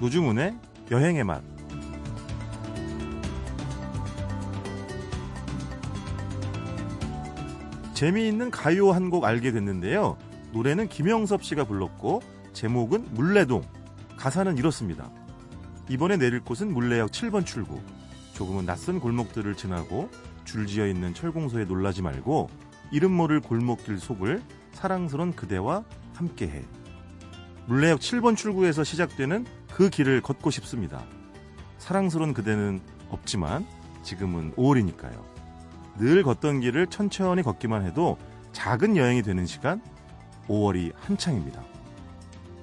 노중훈의 여행의 맛. 재미있는 가요 한 곡 알게 됐는데요. 노래는 김영섭 씨가 불렀고 제목은 물레동. 가사는 이렇습니다. 이번에 내릴 곳은 물레역 7번 출구. 조금은 낯선 골목들을 지나고 줄지어 있는 철공소에 놀라지 말고 이름 모를 골목길 속을 사랑스런 그대와 함께해. 물레역 7번 출구에서 시작되는 그 길을 걷고 싶습니다. 사랑스러운 그대는 없지만 지금은 5월이니까요. 늘 걷던 길을 천천히 걷기만 해도 작은 여행이 되는 시간 5월이 한창입니다.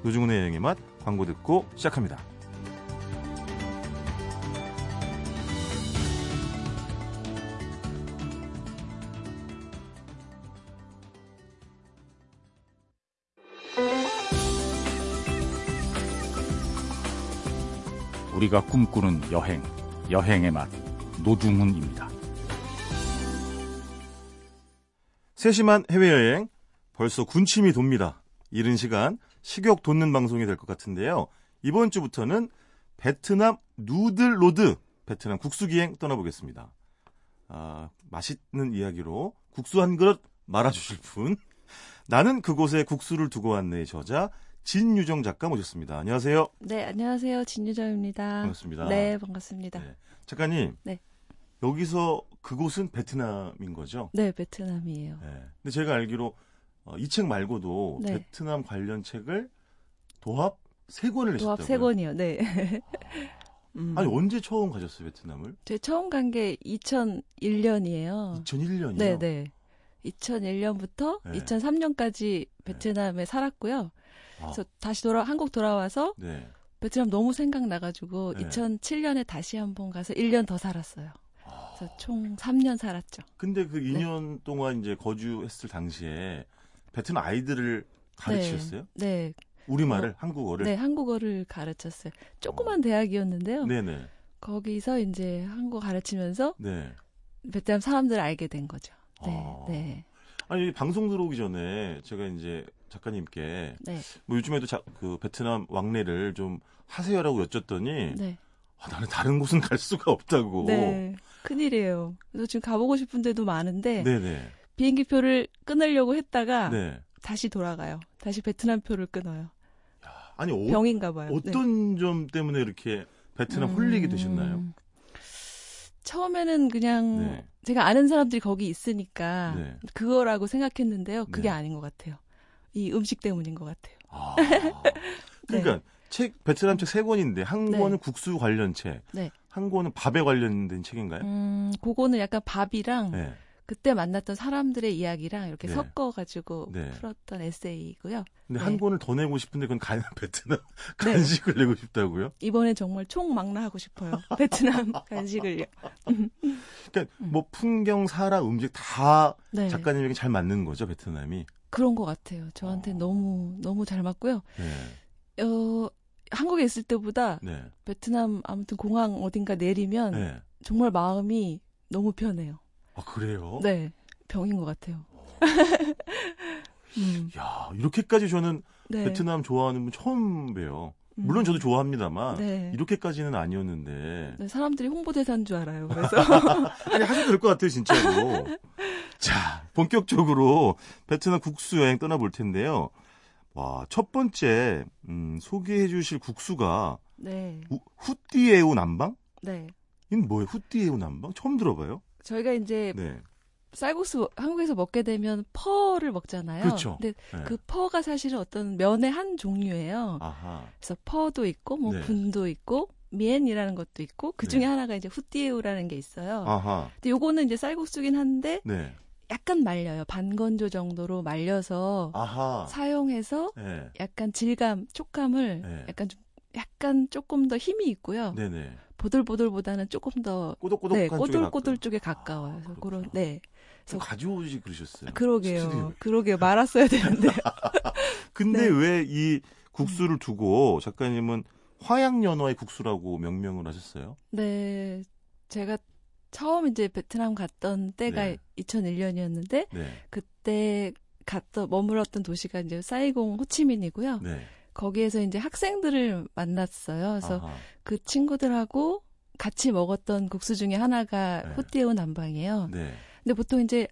노중훈의 여행의 맛 광고 듣고 시작합니다. 우리가 꿈꾸는 여행, 여행의 맛, 노중훈입니다. 세심한 해외여행, 벌써 군침이 돕니다. 이른 시간 식욕 돋는 방송이 될 것 같은데요. 이번 주부터는 베트남 noodle road, 베트남 국수 기행 떠나보겠습니다. 아, 맛있는 이야기로 국수 한 그릇 말아주실 분. 나는 그곳에 국수를 두고 왔네의 저자 진유정 작가 모셨습니다. 안녕하세요. 네, 안녕하세요. 진유정입니다. 반갑습니다. 네, 반갑습니다. 네. 작가님. 네. 여기서 그곳은 베트남인 거죠? 네, 베트남이에요. 네. 근데 제가 알기로 어, 이책 말고도 네. 베트남 관련 책을 도합 세 권을 냈었다고요? 도합 세 권이요. 네. 음. 아니 언제 처음 가셨어요 베트남을? 제 처음 간 게 2001년이에요. 2001년이요. 네, 네. 2001년부터 네. 2003년까지 베트남에 살았고요. 아, 그래서 다시 돌아 한국 돌아와서 네. 베트남 너무 생각나가지고 네. 2007년에 다시 한번 가서 1년 더 살았어요. 아, 그래서 총 3년 살았죠. 근데 그 2년 동안 이제 거주했을 당시에 베트남 아이들을 가르치셨어요? 네, 우리말을 한국어를? 네, 한국어를 가르쳤어요. 조그만 대학이었는데요. 네네. 거기서 이제 한국어 가르치면서 네. 베트남 사람들을 알게 된 거죠. 네, 아. 네, 아니 방송 들어오기 전에 제가 이제 작가님께 네, 뭐 요즘에도 자, 그 베트남 왕래를 좀 하세요라고 여쭸더니 네, 아, 나는 다른 곳은 갈 수가 없다고. 네. 큰일이에요. 그래서 지금 가보고 싶은 데도 많은데 네네. 비행기 표를 끊으려고 했다가 네. 다시 돌아가요. 다시 베트남 표를 끊어요. 아니 어, 병인가 봐요. 네. 어떤 점 때문에 이렇게 베트남 홀리게 되셨나요? 음, 처음에는 그냥 네. 제가 아는 사람들이 거기 있으니까 네. 그거라고 생각했는데요. 그게 네. 아닌 것 같아요. 이 음식 때문인 것 같아요. 아. 그러니까 책 베트남 책 세 권인데 한 네. 권은 국수 관련 책, 네. 한 권은 밥에 관련된 책인가요? 음, 그거는 약간 밥이랑 네. 그때 만났던 사람들의 이야기랑 이렇게 네. 섞어가지고 네. 풀었던 에세이고요. 근데 네. 한 권을 더 내고 싶은데 그건 간, 베트남 간식을 내고 싶다고요? 이번에 정말 총망라하고 싶어요. 베트남 간식을요. 그러니까 뭐 풍경, 사람, 음식 다 네. 작가님에게 잘 맞는 거죠 베트남이. 그런 것 같아요. 저한테 어. 너무 너무 잘 맞고요. 네. 어, 한국에 있을 때보다 네. 베트남 아무튼 공항 어딘가 내리면 네. 정말 마음이 너무 편해요. 아 그래요? 네, 병인 것 같아요. 음, 야 이렇게까지 저는 네. 베트남 좋아하는 분 처음 봬요. 음. 물론 저도 좋아합니다만 네. 이렇게까지는 아니었는데 네, 사람들이 홍보대사인 줄 알아요. 그래서 아니 하셔도 될 것 같아요 진짜로. 자 본격적으로 베트남 국수 여행 떠나볼 텐데요. 와 첫 번째 음, 소개해주실 국수가 네, 우- 후띠에우 남방? 네. 이건 뭐예요? 후띠에우 남방? 처음 들어봐요. 저희가 이제 네. 쌀국수 한국에서 먹게 되면 퍼를 먹잖아요. 그렇죠. 근데 네. 그 퍼가 사실은 어떤 면의 한 종류예요. 아하. 그래서 퍼도 있고 뭐 네. 분도 있고 미엔이라는 것도 있고 그 중에 네. 하나가 이제 후띠에우라는 게 있어요. 아하. 근데 요거는 이제 쌀국수긴 한데 네. 약간 말려요. 반건조 정도로 말려서 아하. 사용해서 네. 약간 질감, 촉감을 네. 약간 좀 약간 조금 더 힘이 있고요. 네네. 보들보들보다는 조금 더 꼬독꼬독한 네, 꼬들꼬들. 쪽에 가까워요. 그래서 아, 그런 네. 좀 가져오지 그러셨어요. 그러게요. 스튜디오에. 그러게요. 말았어야 되는데. 근데 네. 왜이 국수를 두고 작가님은 화양연어의 국수라고 명명을 하셨어요? 네. 제가 처음 이제 베트남 갔던 때가 네. 2001년이었는데 네. 그때 갔던 머물렀던 도시가 이제 사이공 호치민이고요. 네. 거기에서 이제 학생들을 만났어요. 그래서 아하. 그 친구들하고 같이 먹었던 국수 중에 하나가 네. 후띠에오 남방이에요. 네. 근데 보통 이제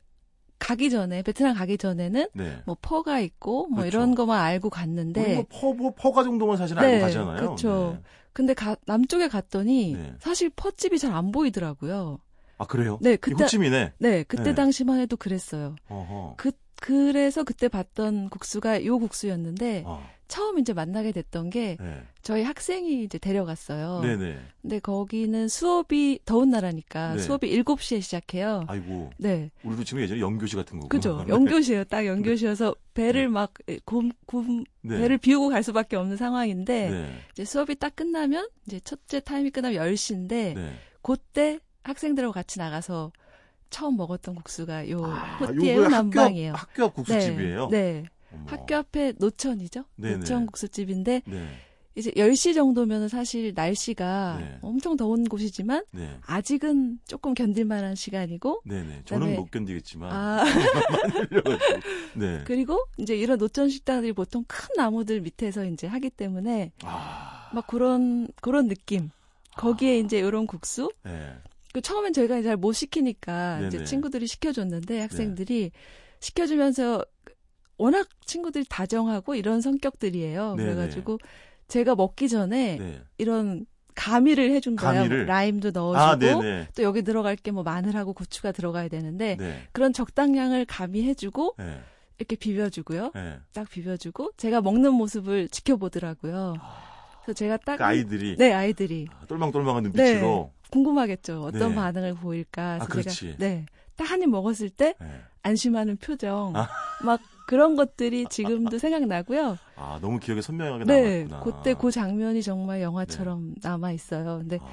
가기 전에 베트남 가기 전에는 네. 뭐 퍼가 있고 뭐 그렇죠. 이런 것만 알고 갔는데 뭐 퍼, 뭐 퍼가 정도만 사실 네, 알고 가잖아요. 그렇죠. 네. 근데 가- 남쪽에 갔더니 네. 사실 퍼집이 잘 안 보이더라고요. 아 그래요? 네, 이 그때 호치민에. 네, 그때 네. 당시만 해도 그랬어요. 어허. 그 그래서 그때 봤던 국수가 요 국수였는데 어. 처음 이제 만나게 됐던 게 네. 저희 학생이 이제 데려갔어요. 네네. 근데 거기는 수업이 더운 나라니까 네. 수업이 7시에 시작해요. 아이고. 네. 우리도 지금 예전에 연교시 같은 거고. 그죠. 연교시예요. 딱 연교시여서 배를 막 곰, 곰, 네. 배를 비우고 갈 수밖에 없는 상황인데 네. 이제 수업이 딱 끝나면 이제 첫째 타임이 끝나면 10시인데 네. 그때 학생들하고 같이 나가서 처음 먹었던 국수가 요 아, 호띠에오 요거 남방이에요. 학교, 학교 앞 국수집이에요. 네. 네. 학교 앞에 노천이죠. 네네. 노천 국수집인데 네. 이제 10시 정도면 사실 날씨가 네. 엄청 더운 곳이지만 네. 아직은 조금 견딜 만한 시간이고 네네. 저는 그다음에- 못 견디겠지만. 아. 네. 그리고 이제 이런 노천 식당들이 보통 큰 나무들 밑에서 이제 하기 때문에 아. 막 그런 그런 느낌. 거기에 이제 이런 국수. 네. 그 처음엔 저희가 잘 못 시키니까 이제 네네. 친구들이 시켜줬는데 학생들이 시켜주면서 워낙 친구들이 다정하고 이런 성격들이에요. 네네. 그래가지고 제가 먹기 전에 네. 이런 가미를 해준 거예요. 가미를? 라임도 넣어주고 아. 또 여기 들어갈 게 뭐 마늘하고 고추가 들어가야 되는데 네. 그런 적당량을 가미해주고 네. 이렇게 비벼주고요. 네. 딱 비벼주고 제가 먹는 모습을 지켜보더라고요. 그래서 제가 딱 그 아이들이 네 아이들이 아, 똘망똘망한 눈빛으로 궁금하겠죠. 어떤 네. 반응을 보일까. 아. 제가 네. 딱 한 입 먹었을 때 네. 안심하는 표정. 아. 막 그런 것들이 지금도 생각나고요. 아 너무 기억에 선명하게 네. 남았구나. 그때 그 장면이 정말 영화처럼 남아 있어요. 근데 아,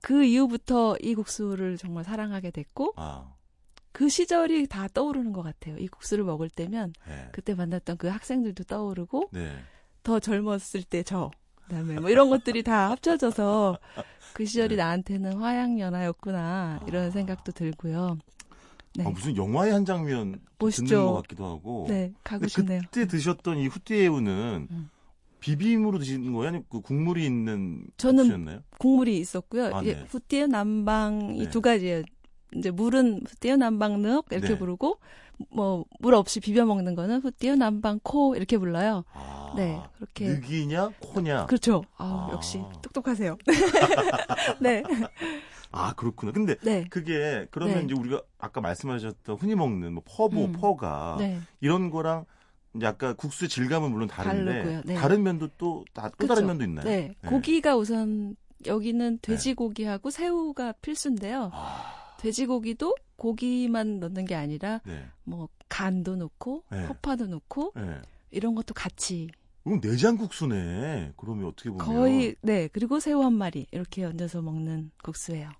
그 이후부터 이 국수를 정말 사랑하게 됐고 아, 그 시절이 다 떠오르는 것 같아요. 이 국수를 먹을 때면 네. 그때 만났던 그 학생들도 떠오르고 네. 더 젊었을 때 저. 그다음에 뭐 이런 것들이 다 합쳐져서 그 시절이 네. 나한테는 화양연화였구나 이런 아. 생각도 들고요. 네. 아, 무슨 영화의 한 장면 멋있죠. 듣는 것 같기도 하고. 네, 가고 싶네요. 그때 드셨던 이 후띠에우는 음. 비빔으로 드시는 거예요? 아니면 그 국물이 있는 저는 국수였나요? 국물이 있었고요. 아, 이게 네. 후띠에 남방이 네. 두 가지예요. 이제 물은 후띠에 남방 늑 이렇게 네. 부르고 뭐 물 없이 비벼 먹는 거는 후띠에 남방 코 이렇게 불러요. 아, 네, 그렇게 늑이냐 코냐? 그렇죠. 아, 아. 역시 똑똑하세요. 네, 아 그렇구나. 근데 네, 그게 그러면 네. 이제 우리가 아까 말씀하셨던 흔히 먹는 뭐 퍼보, 음. 퍼가 네. 이런 거랑 아까 국수의 질감은 물론 다른데. 네. 다른 면도 또 다 또. 다른 면도 있나요? 네, 네. 고기가 우선 여기는 돼지고기하고 새우가 필수인데요. 아, 돼지고기도 고기만 넣는 게 아니라 네. 뭐 간도 넣고 네. 허파도 넣고 네. 이런 것도 같이 그럼 내장국수네. 그러면 어떻게 보면 거의 네 그리고 새우 한 마리 이렇게 얹어서 먹는 국수예요.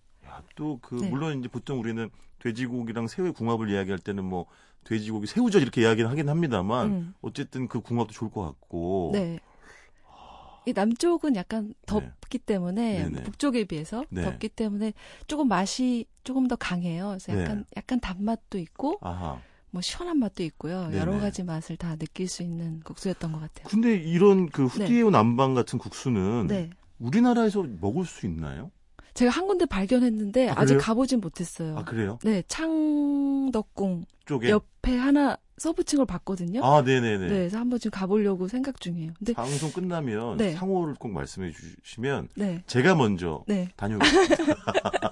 또그 네. 물론 이제 보통 우리는 돼지고기랑 새우의 궁합을 이야기할 때는 뭐 돼지고기 새우젓 이렇게 이야기를 하긴 합니다만 음, 어쨌든 그 궁합도 좋을 것 같고 네. 이 남쪽은 약간 덥기 때문에 네네. 북쪽에 비해서 네. 덥기 때문에 조금 맛이 조금 더 강해요. 그래서 네. 약간 약간 단맛도 있고 아하. 뭐 시원한 맛도 있고요. 네네. 여러 가지 맛을 다 느낄 수 있는 국수였던 것 같아요. 근데 이런 그 후디에오 남방 같은 국수는 네. 우리나라에서 먹을 수 있나요? 제가 한 군데 발견했는데 아, 아, 직? 가보진 못했어요. 아 그래요? 네, 창덕궁 쪽에 옆에 하나 서브층을 봤거든요. 아 네네네. 네, 그래서 한번 지금 가보려고 생각 중이에요. 근데 방송 끝나면 네. 상호를 꼭 말씀해 주시면 네, 제가 먼저 네, 다녀오겠습니다.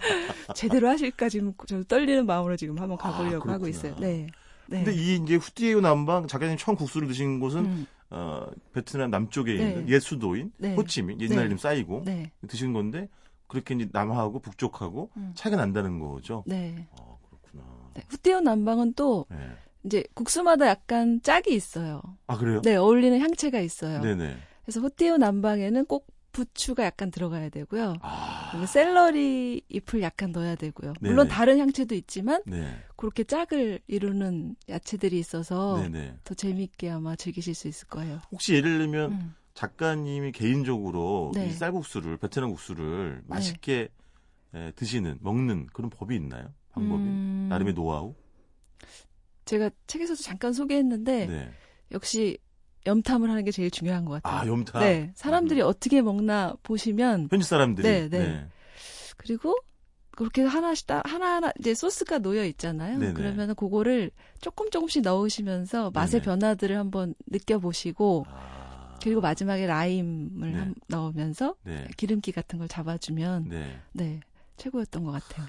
제대로 하실까 지금 저 떨리는 마음으로 지금 한번 가보려고 아, 하고. 있어요. 네, 네. 근데 이 이제 후디에오 남방 작가님 처음 국수를 드신 곳은 음, 어, 베트남 남쪽에 네. 있는 옛 수도인 네. 호치민 옛날 네. 이름 쌓이고 네, 드신 건데 그렇게 이제 남하고 북쪽하고 음. 차이가 난다는 거죠. 네. 아 그렇구나. 네. 후띠온 남방은 또 네. 이제 국수마다 약간 짝이 있어요. 아 그래요? 네, 어울리는 향채가 있어요. 네네. 그래서 후띠온 남방에는 꼭 부추가 약간 들어가야 되고요. 아 샐러리 잎을 약간 넣어야 되고요. 물론 네네. 다른 향채도 있지만 네. 그렇게 짝을 이루는 야채들이 있어서 네네. 더 재미있게 아마 즐기실 수 있을 거예요. 혹시 예를 들면 음. 작가님이 개인적으로 네. 이 쌀국수를 베트남 국수를 맛있게 에, 드시는 먹는 그런 법이 있나요? 방법이 음, 나름의 노하우? 제가 책에서도 잠깐 소개했는데 네. 역시 염탐을 하는 게 제일 중요한 것 같아요. 아, 염탐. 네, 사람들이 어떻게 먹나 보시면 현지 사람들이. 네, 네. 그리고 그렇게 하나씩 따, 하나하나 이제 소스가 놓여 있잖아요. 네네. 그러면 그거를 조금 조금씩 넣으시면서 맛의 네네. 변화들을 한번 느껴보시고 아, 그리고 마지막에 라임을 네. 한- 넣으면서 네. 기름기 같은 걸 잡아주면 네. 네 최고였던 것 같아요.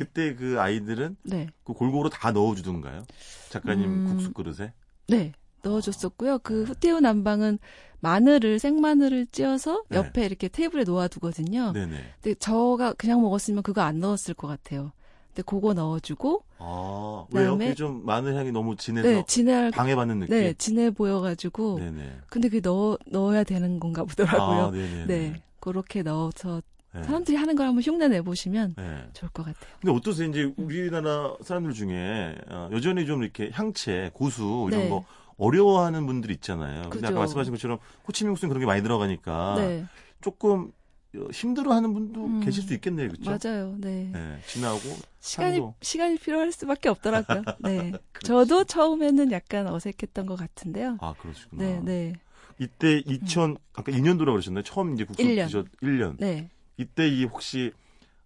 그때 그 아이들은 네, 그 골고루 다 넣어주던가요? 작가님 음. 국수 그릇에? 네 넣어줬었고요. 그 후테우 남방은 마늘을 생마늘을 찧어서 네. 옆에 이렇게 테이블에 놓아두거든요. 네네. 근데 저가 그냥 먹었으면 그거 안 넣었을 것 같아요. 근데 그거 넣어주고 아? 그다음에- 좀 마늘 향이 너무 진해서 네 진할 방해받는 느낌? 네 진해 보여가지고 네네. 근데 그게 넣어 넣어야 되는 건가 보더라고요. 아, 네네. 네 그렇게 넣어서 네. 사람들이 하는 걸 한번 흉내 내 보시면 네. 좋을 것 같아요. 근데 어떠세요? 이제 우리나라 사람들 중에 어, 여전히 좀 이렇게 향채, 고수 이런 네. 거 어려워하는 분들 있잖아요. 근데 그죠. 아까 말씀하신 것처럼 호치민 국수는 그런 게 많이 들어가니까 네 조금 어, 힘들어하는 분도 음. 계실 수 있겠네요, 그렇죠? 맞아요. 네. 네, 진하고 시간이 향도. 시간이 필요할 수밖에 없더라고요. 네. 저도 처음에는 약간 어색했던 것 같은데요. 아 그러시구나. 네, 네, 이때 2000 아까 2년도라고 그러셨나요? 처음 이제 국수 일 년. 드셨 1년. 네. 이때 이 혹시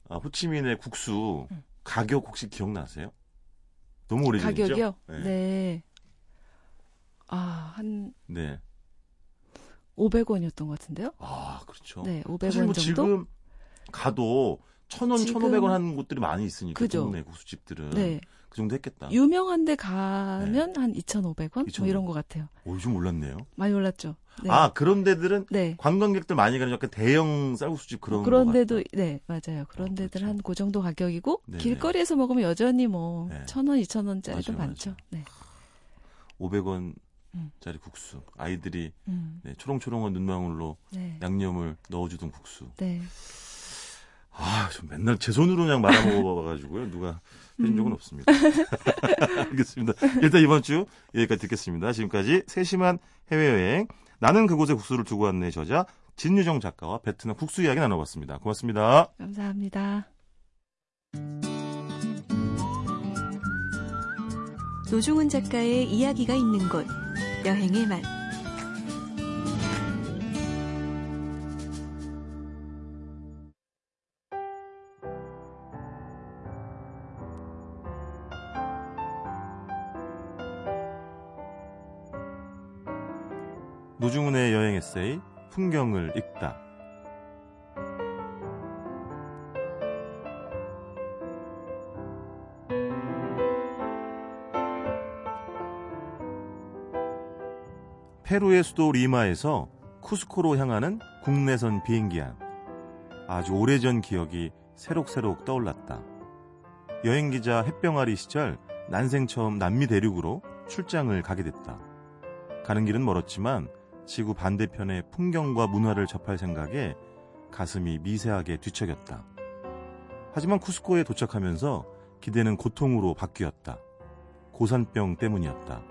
아, 호치민의 국수 음. 가격 혹시 기억나세요? 너무 오래전이죠? 가격이요? 네. 네. 아, 한 네. 500원이었던 것 같은데요? 아 그렇죠. 네, 사실 500원 뭐 정도? 지금 가도 천 원, 지금- 천오백 원 하는 곳들이 많이 있으니까 그죠. 동네 국수집들은 네. 그 정도 했겠다. 유명한 데 가면 한 2,500원? 2,500원. 뭐 이런 것 같아요. 오, 요즘 올랐네요. 많이 올랐죠? 네. 아 그런 데들은 네. 관광객들 많이 가는 약간 대형 쌀국수집 그런 그런 것 데도 같다. 네 맞아요 그런 어, 데들 그렇죠. 한그 정도 가격이고 네네. 길거리에서 먹으면 여전히 뭐 네. 천 원, 이천 원짜리도 맞아요, 많죠. 맞아요. 네. 500원 짜리 음. 국수. 아이들이 음, 네, 초롱초롱한 눈망울로 네. 양념을 넣어주던 국수. 네. 아, 저 맨날 제 손으로 그냥 말아 먹어봐가지고요. 누가 해준 적은 음. 없습니다. 알겠습니다. 일단 이번 주 여기까지 듣겠습니다. 지금까지 세심한 해외여행 나는 그곳에 국수를 두고 왔네 저자 진유정 작가와 베트남 국수 이야기 나눠봤습니다. 고맙습니다. 감사합니다. 노중훈 작가의 이야기가 있는 곳 여행의 맛 노중훈의 여행 에세이 풍경을 읽다. 페루의 수도 리마에서 쿠스코로 향하는 국내선 비행기 안. 아주 오래전 기억이 새록새록 떠올랐다. 여행기자 햇병아리 시절 난생 처음 남미 대륙으로 출장을 가게 됐다. 가는 길은 멀었지만 지구 반대편의 풍경과 문화를 접할 생각에 가슴이 미세하게 뒤척였다. 하지만 쿠스코에 도착하면서 기대는 고통으로 바뀌었다. 고산병 때문이었다.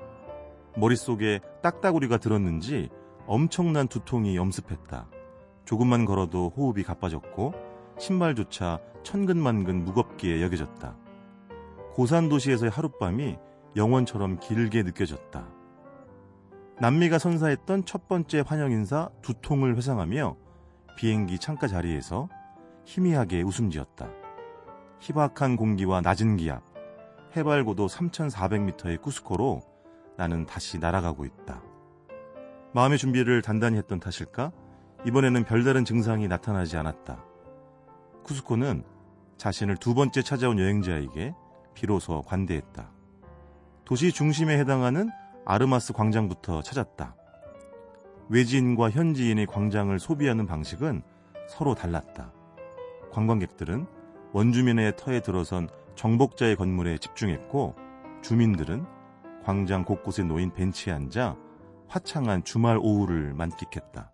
머릿속에 딱따구리가 들었는지 엄청난 두통이 엄습했다. 조금만 걸어도 호흡이 가빠졌고 신발조차 천근만근 무겁게 여겨졌다. 고산 도시에서의 하룻밤이 영원처럼 길게 느껴졌다. 남미가 선사했던 첫 번째 환영 인사 두통을 회상하며 비행기 창가 자리에서 희미하게 웃음 지었다. 희박한 공기와 낮은 기압, 해발 고도 3,400m의 쿠스코로 나는 다시 날아가고 있다. 마음의 준비를 단단히 했던 탓일까? 이번에는 별다른 증상이 나타나지 않았다. 쿠스코는 자신을 두 번째 찾아온 여행자에게 비로소 관대했다. 도시 중심에 해당하는 아르마스 광장부터 찾았다. 외지인과 현지인의 광장을 소비하는 방식은 서로 달랐다. 관광객들은 원주민의 터에 들어선 정복자의 건물에 집중했고 주민들은 광장 곳곳에 놓인 벤치에 앉아 화창한 주말 오후를 만끽했다.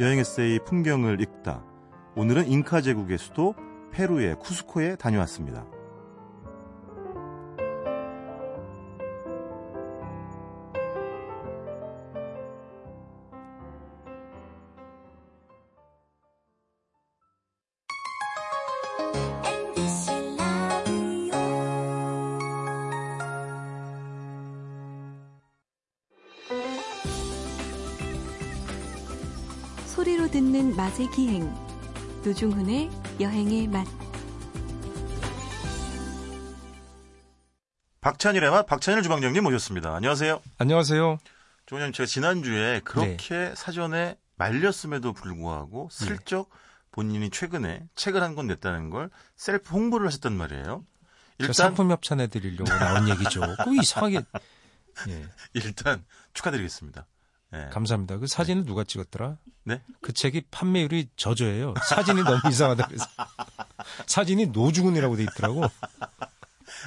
여행 에세이 풍경을 읽다. 오늘은 잉카 제국의 수도 페루의 쿠스코에 다녀왔습니다. 박찬일의 맛 박찬일 주방장님 모셨습니다. 안녕하세요. 안녕하세요. 조원님 제가 지난주에 그렇게 사전에 말렸음에도 불구하고 슬쩍 본인이 최근에 책을 한 권 냈다는 걸 셀프 홍보를 하셨단 말이에요. 일단 상품 협찬해 드리려고 나온 얘기죠. 그 이상하게 예, 일단 축하드리겠습니다. 예. 감사합니다. 그 사진을 누가 찍었더라? 네? 그 책이 판매율이 저조해요. 사진이 너무 이상하다 그래서 사진이 노중훈이라고 돼 있더라고.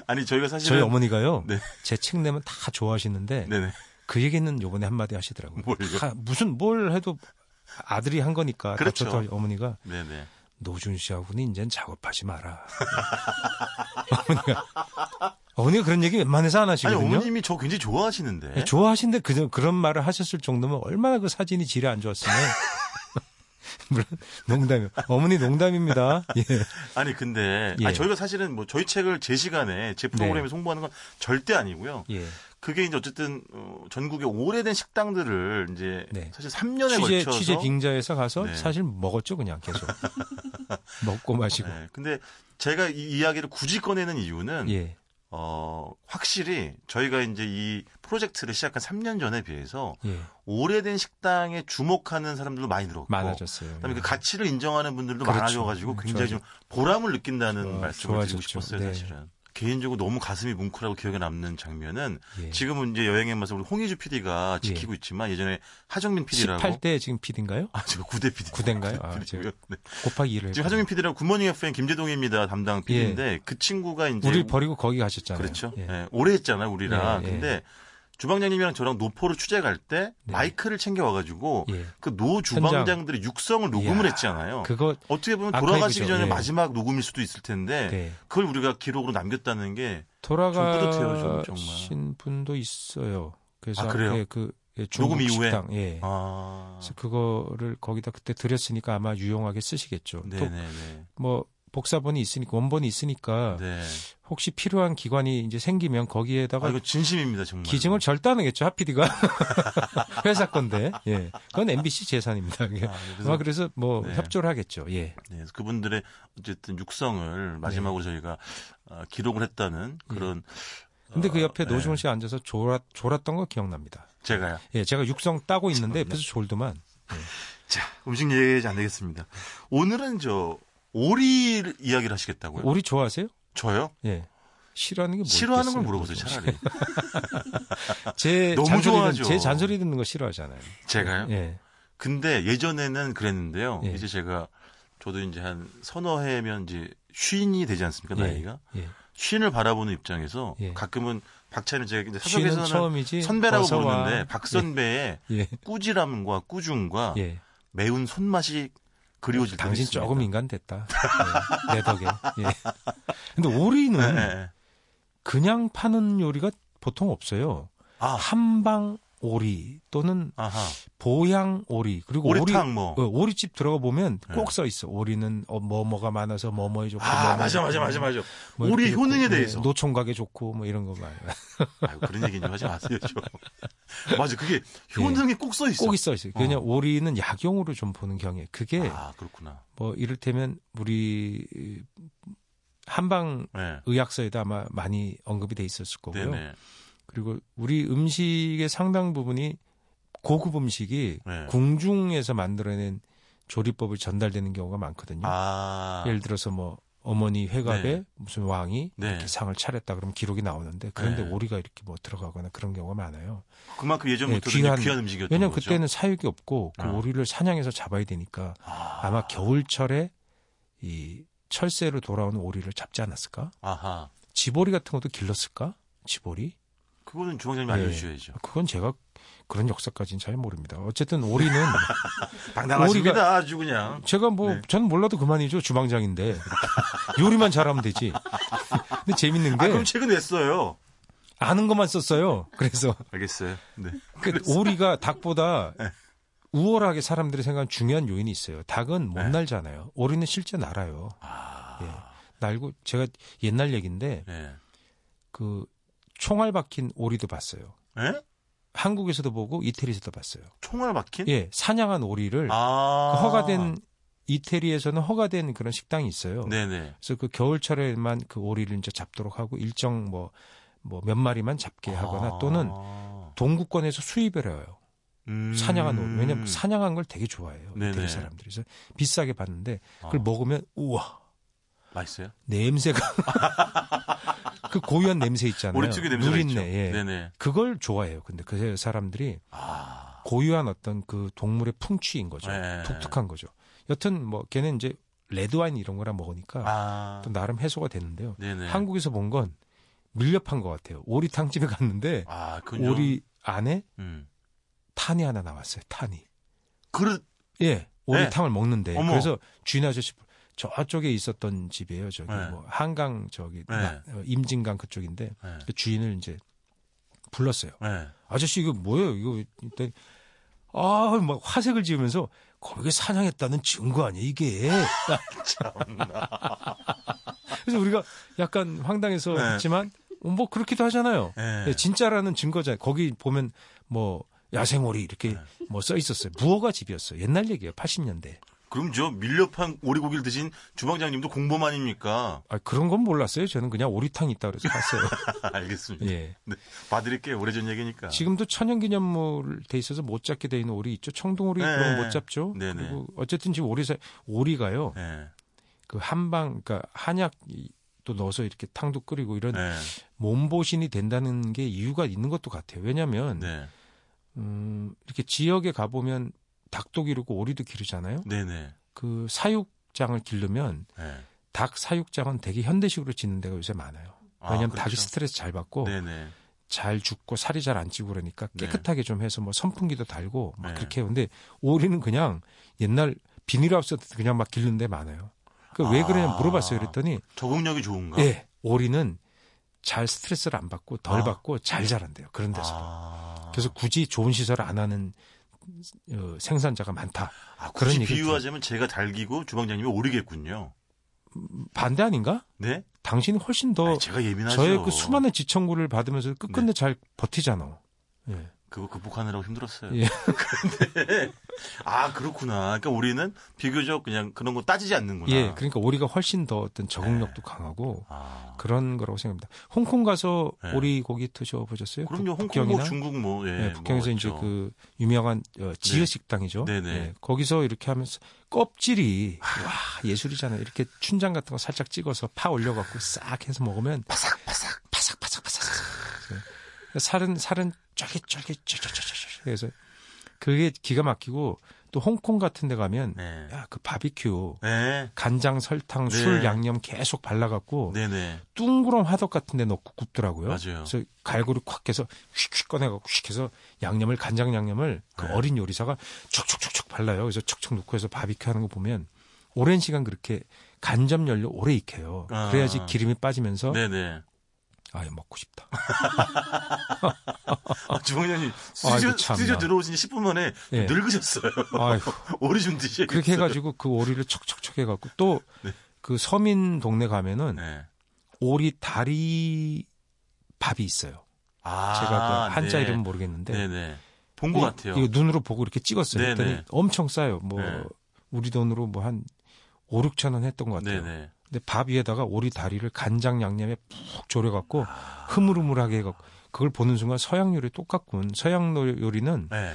아니 저희가 사실은 저희 어머니가요. 네. 제책 내면 다 좋아하시는데 네네. 그 얘기는 요번에 한마디 하시더라고요. 뭘요? 다 무슨 뭘 해도 아들이 한 거니까 그렇죠. 다쳤다 어머니가 네네. 노준 씨하고는 이젠 작업하지 마라. 어머니가 어머니가 그런 얘기 웬만해서 안 아니 하시거든요. 어머님이 저 굉장히 좋아하시는데. 네, 좋아하신데 그, 그런 말을 하셨을 정도면 얼마나 그 사진이 질이 안 좋았으면. 물론 농담이요. 어머니 농담입니다. 예. 아니 근데 예. 아니, 저희가 사실은 뭐 저희 책을 제 시간에 제 프로그램에 송부하는 건 절대 아니고요. 예. 그게 이제 어쨌든 어, 전국의 오래된 식당들을 이제 네. 사실 3년에 취재 걸쳐서 취재 빙자에서 가서 네. 사실 먹었죠 그냥 계속 먹고 마시고. 네. 근데 제가 이 이야기를 굳이 꺼내는 이유는 예. 어, 확실히 저희가 이제 이 프로젝트를 시작한 3년 전에 비해서 예. 오래된 식당에 주목하는 사람들도 많이 늘었고 많아졌어요. 그다음에 그 예. 가치를 인정하는 분들도 그렇죠. 많아져가지고 음, 굉장히 좀 좋아졌- 보람을 느낀다는 좋아- 말씀을 드리고 좋아졌죠. 싶었어요, 네. 사실은. 개인적으로 너무 가슴이 뭉클하고 기억에 남는 장면은 예. 지금은 이제 여행의 맛을 우리 홍희주 PD가 지키고 있지만 예전에 하정민 PD라고 18대 지금 PD인가요? 아, 제가 9대 PD. 구대인가요? 아, 제가 곱하기 1을 지금 하정민 PD라고 굿모닝 FM 김재동입니다 담당 PD인데 그 친구가 이제 예. 우리 버리고 거기 가셨잖아요. 그렇죠. 예. 예, 오래 했잖아요, 우리랑. 예, 예. 근데 주방장님이랑 저랑 노포를 취재 갈때 네. 마이크를 챙겨 와가지고 예. 그노 주방장들의 육성을 녹음을 이야, 했잖아요. 그거 어떻게 보면. 돌아가시기 전에 예. 마지막 녹음일 수도 있을 텐데 네. 그걸 우리가 기록으로 남겼다는 게 돌아가신 분도 있어요. 그래서 아, 그래요? 예, 그 예, 녹음 이후에? 식당, 예. 아, 그래서 그거를 거기다 그때 드렸으니까 아마 유용하게 쓰시겠죠. 네네네. 또 뭐 복사본이 있으니까 원본이 있으니까 네. 혹시 필요한 기관이 이제 생기면 거기에다가 아, 이거 진심입니다, 정말. 기증을 절대 안 하겠죠. 하피디가 회사 건데. 예. 그건 MBC 재산입니다. 아, 아마 그래서 그래서 뭐 네. 협조를 하겠죠. 예. 네, 그분들의 어쨌든 육성을 마지막으로 저희가 어, 기록을 했다는 그런. 네. 근데 그 옆에 어, 네. 노중훈 씨가 앉아서 졸았, 졸았던 거 기억납니다. 제가요. 예, 제가 육성 따고 있는데. 옆에서 졸더만. 자, 음식 얘기하지 안 되겠습니다. 오늘은 저 오리 이야기를 하시겠다고요? 오리 좋아하세요? 저요? 예. 싫어하는 게 뭐 싫어하는 걸 물어보세요. 차라리. 제 너무 좋아하죠. 제 잔소리 듣는 거 싫어하잖아요. 제가요? 예. 근데 예전에는 그랬는데요. 예. 이제 제가 저도 이제 한 서너 해면 이제 쉰이 되지 않습니까, 나이가? 예. 쉰을 바라보는 입장에서 예. 가끔은 박찬일 제가 이제 사석에서는. 선배라고 어서 와. 부르는데 박 선배의 예. 꾸지람과 꾸중과 예. 매운 손맛이 그리워질 당신 있습니다. 조금 인간 됐다. 예. 내 덕에. 예. 근데 오리는 네, 네. 그냥 파는 요리가 보통 없어요. 아, 한방 오리 또는 아하. 보양 오리 그리고 오리 오리탕 뭐. 어, 오리집 들어가 보면 네. 꼭써 있어. 오리는 어, 뭐뭐가 많아서 뭐뭐에 좋고 아, 뭐뭐에 맞아, 맞아, 좋고, 맞아, 맞아. 뭐 오리 효능에 좋고, 대해서. 네, 노총각에 좋고 뭐 이런 거 많이 아유, 그런 얘기 좀 하지 마세요, 좀. 맞아, 그게 효능이 꼭써 있어. 꼭 있어 있어요. 그냥 오리는 약용으로 좀 보는 경우에 그게 아, 그렇구나. 뭐 이를테면 우리 한방 네. 의학서에도 아마 많이 언급이 돼 있었을 거고요. 네네. 그리고 우리 음식의 상당 부분이 고급 음식이 네. 궁중에서 만들어낸 조리법을 전달되는 경우가 많거든요. 아. 예를 들어서 뭐 어머니 회갑에 네. 무슨 왕이 네. 이렇게 상을 차렸다 그러면 기록이 나오는데 그런데 네. 오리가 이렇게 뭐 들어가거나 그런 경우가 많아요. 그만큼 예전부터 네, 귀한, 귀한- 음식이었던 왜냐하면 거죠. 그때는 사육이 없고 그 아. 오리를 사냥해서 잡아야 되니까 아. 아마 겨울철에 이 철새로 돌아오는 오리를 잡지 않았을까? 아하. 지보리 같은 것도 길렀을까? 지보리? 그거는 주방장님 네. 알려주셔야죠. 그건 제가 그런 역사까지는 잘 모릅니다. 어쨌든 오리는 당당하십니다, 아주 그냥. 제가 뭐 네. 저는 몰라도 그만이죠 주방장인데 요리만 잘하면 되지. 근데 재밌는 게 아, 그럼 책은 왜 써요? 아는 것만 썼어요. 그래서 알겠어요. 네. 그 오리가 닭보다 네. 우월하게 사람들이 생각하는 중요한 요인이 있어요. 닭은 못 네. 날잖아요. 오리는 실제 날아요. 아. 예. 날고 제가 옛날 얘기인데 네. 그 총알 박힌 오리도 봤어요. 예? 한국에서도 보고 이태리에서도 봤어요. 총알 박힌? 예, 사냥한 오리를 아. 그 허가된 이태리에서는 허가된 그런 식당이 있어요. 네네. 그래서 그 겨울철에만 그 오리를 이제 잡도록 하고 일정 뭐 뭐 몇 마리만 잡게 하거나 아. 또는 동구권에서 수입을 해요. 음. 사냥한 오리. 왜냐면 사냥한 걸 되게 좋아해요. 네네. 이태리 사람들이. 그래서 비싸게 받는데 그걸 아. 먹으면 우와 맛있어요? 냄새가 그 고유한 냄새 있잖아요. 오리특유 냄새가 누린내. 예. 네네. 그걸 좋아해요. 근데 그 사람들이 아. 고유한 어떤 그 동물의 풍취인 거죠. 네. 독특한 거죠. 여튼 뭐 걔는 이제 레드와인 이런 거랑 먹으니까 아. 또 나름 해소가 됐는데요. 네네. 한국에서 본 건 밀렵한 것 같아요. 오리탕 집에 갔는데 아. 오리 안에 음. 탄이 하나 나왔어요. 탄이. 그릇. 예, 오리탕을 먹는데 어머. 그래서 주인 아저씨 저쪽에 있었던 집이에요. 저기 네. 뭐 한강 저기 네. 나- 어, 임진강 그쪽인데 네. 그 주인을 이제 불렀어요. 네. 아저씨 이거 뭐예요? 이거 일단 아막 화색을 지으면서 거기 사냥했다는 증거 아니야 이게. 그래서 우리가 약간 황당해서 네. 했지만 어, 뭐 그렇기도 하잖아요. 네. 예, 진짜라는 증거잖아요. 거기 보면 뭐 야생오리 이렇게 네. 뭐써 있었어요. 무허가 집이었어요. 옛날 얘기예요. 80년대. 그럼 저 밀렵한 오리고기를 드신 주방장님도 공범 아닙니까? 아, 그런 건 몰랐어요. 저는 그냥 오리탕 있다 그래서 갔어요. 알겠습니다. 예. 네. 봐드릴게요. 오래전 얘기니까. 지금도 천연기념물 돼 있어서 못 잡게 돼 있는 오리 있죠. 청동오리 네. 그런 거못 잡죠. 네네. 그리고 어쨌든 지금 오리 사 오리가요. 네. 그 한방 그러니까 한약도 넣어서 이렇게 탕도 끓이고 이런 네. 몸보신이 된다는 게 이유가 있는 것도 같아요. 왜냐하면 네. 음, 이렇게 지역에 가 보면 닭도 기르고 오리도 기르잖아요. 네네. 그 사육장을 기르면 네. 닭 사육장은 되게 현대식으로 짓는 데가 요새 많아요. 아, 왜냐하면 그렇죠. 닭이 스트레스 잘 받고 네네. 잘 죽고 살이 잘 안 찌고 그러니까 네. 깨끗하게 좀 해서 뭐 선풍기도 달고 막 네. 그렇게 해요. 근데 오리는 그냥 옛날 비닐하우스 그냥 막 기르는 데 많아요. 그왜 아. 그러냐 물어봤어요. 그랬더니 적응력이 좋은가? 예, 오리는 잘 스트레스를 안 받고 덜 아. 받고 잘 자란대요. 그런 데서. 아. 그래서 굳이 좋은 시설을 안 하는 어, 생산자가 많다. 아, 그런 얘기를 비유하자면 제가 달기고 주방장님이 오리겠군요. 반대 아닌가? 네? 당신이 훨씬 더 아니, 제가 예민하죠. 저의 그 수많은 지청구를 받으면서 끝끝내 네. 잘 버티잖아. 예. 그거 극복하느라고 힘들었어요. 예. 그런데 아 그렇구나. 그러니까 우리는 비교적 그냥 그런 거 따지지 않는구나. 예, 그러니까 오리가 훨씬 더 어떤 적응력도 네. 강하고 아, 그런 거라고 생각합니다. 홍콩 가서 네. 오리 고기 드셔 보셨어요? 그럼요. 홍콩 북경이나 뭐 중국 뭐 예. 네, 북경에서 뭐 이제 있죠. 그 유명한 어, 지읒 네. 식당이죠. 네네. 예, 거기서 이렇게 하면서 껍질이 와 예술이잖아요. 이렇게 춘장 같은 거 살짝 찍어서 파 올려갖고 싹 해서 먹으면 바삭바삭. 예. 살은 살은 쫄깃쫄깃 쫄쫄쫄쫄. 그래서 그게 기가 막히고 또 홍콩 같은 데 가면 네. 야 그 바비큐 네. 간장 설탕 네. 술 양념 계속 발라 갖고 네네. 뚱그런 화덕 같은 데 넣고 굽더라고요. 맞아요. 그래서 갈고리 콱 해서 휙휙 꺼내 갖고 휙 해서 양념을 간장 양념을 그 네. 어린 요리사가 촉촉촉촉 발라요. 그래서 척척 넣고 해서 바비큐 하는 거 보면 오랜 시간 그렇게 간접 연료 오래 익혀요. 아. 그래야지 기름이 빠지면서. 아 먹고 싶다. 아, 주방장님 스튜디오. 스튜디오 들어오신 10분 만에 예. 늙으셨어요. 오리 좀 드셔야겠어요. 그렇게 해가지고 그 오리를 척척척 해갖고 또그 네. 서민 동네 가면은 네. 오리 다리 밥이 있어요. 아, 제가 그 한자 네. 이름은 모르겠는데 네네. 본것 이- 같아요. 이거 눈으로 보고 이렇게 찍었어요. 그랬더니 엄청 싸요. 뭐 네. 우리 돈으로 뭐 한 5, 6천 원 했던 것 같아요. 근데 밥 위에다가 오리 다리를 간장 양념에 푹 졸여갖고 아. 흐물흐물하게 해갖고 그걸 보는 순간 서양 요리 똑같군. 서양 노- 요리는 네.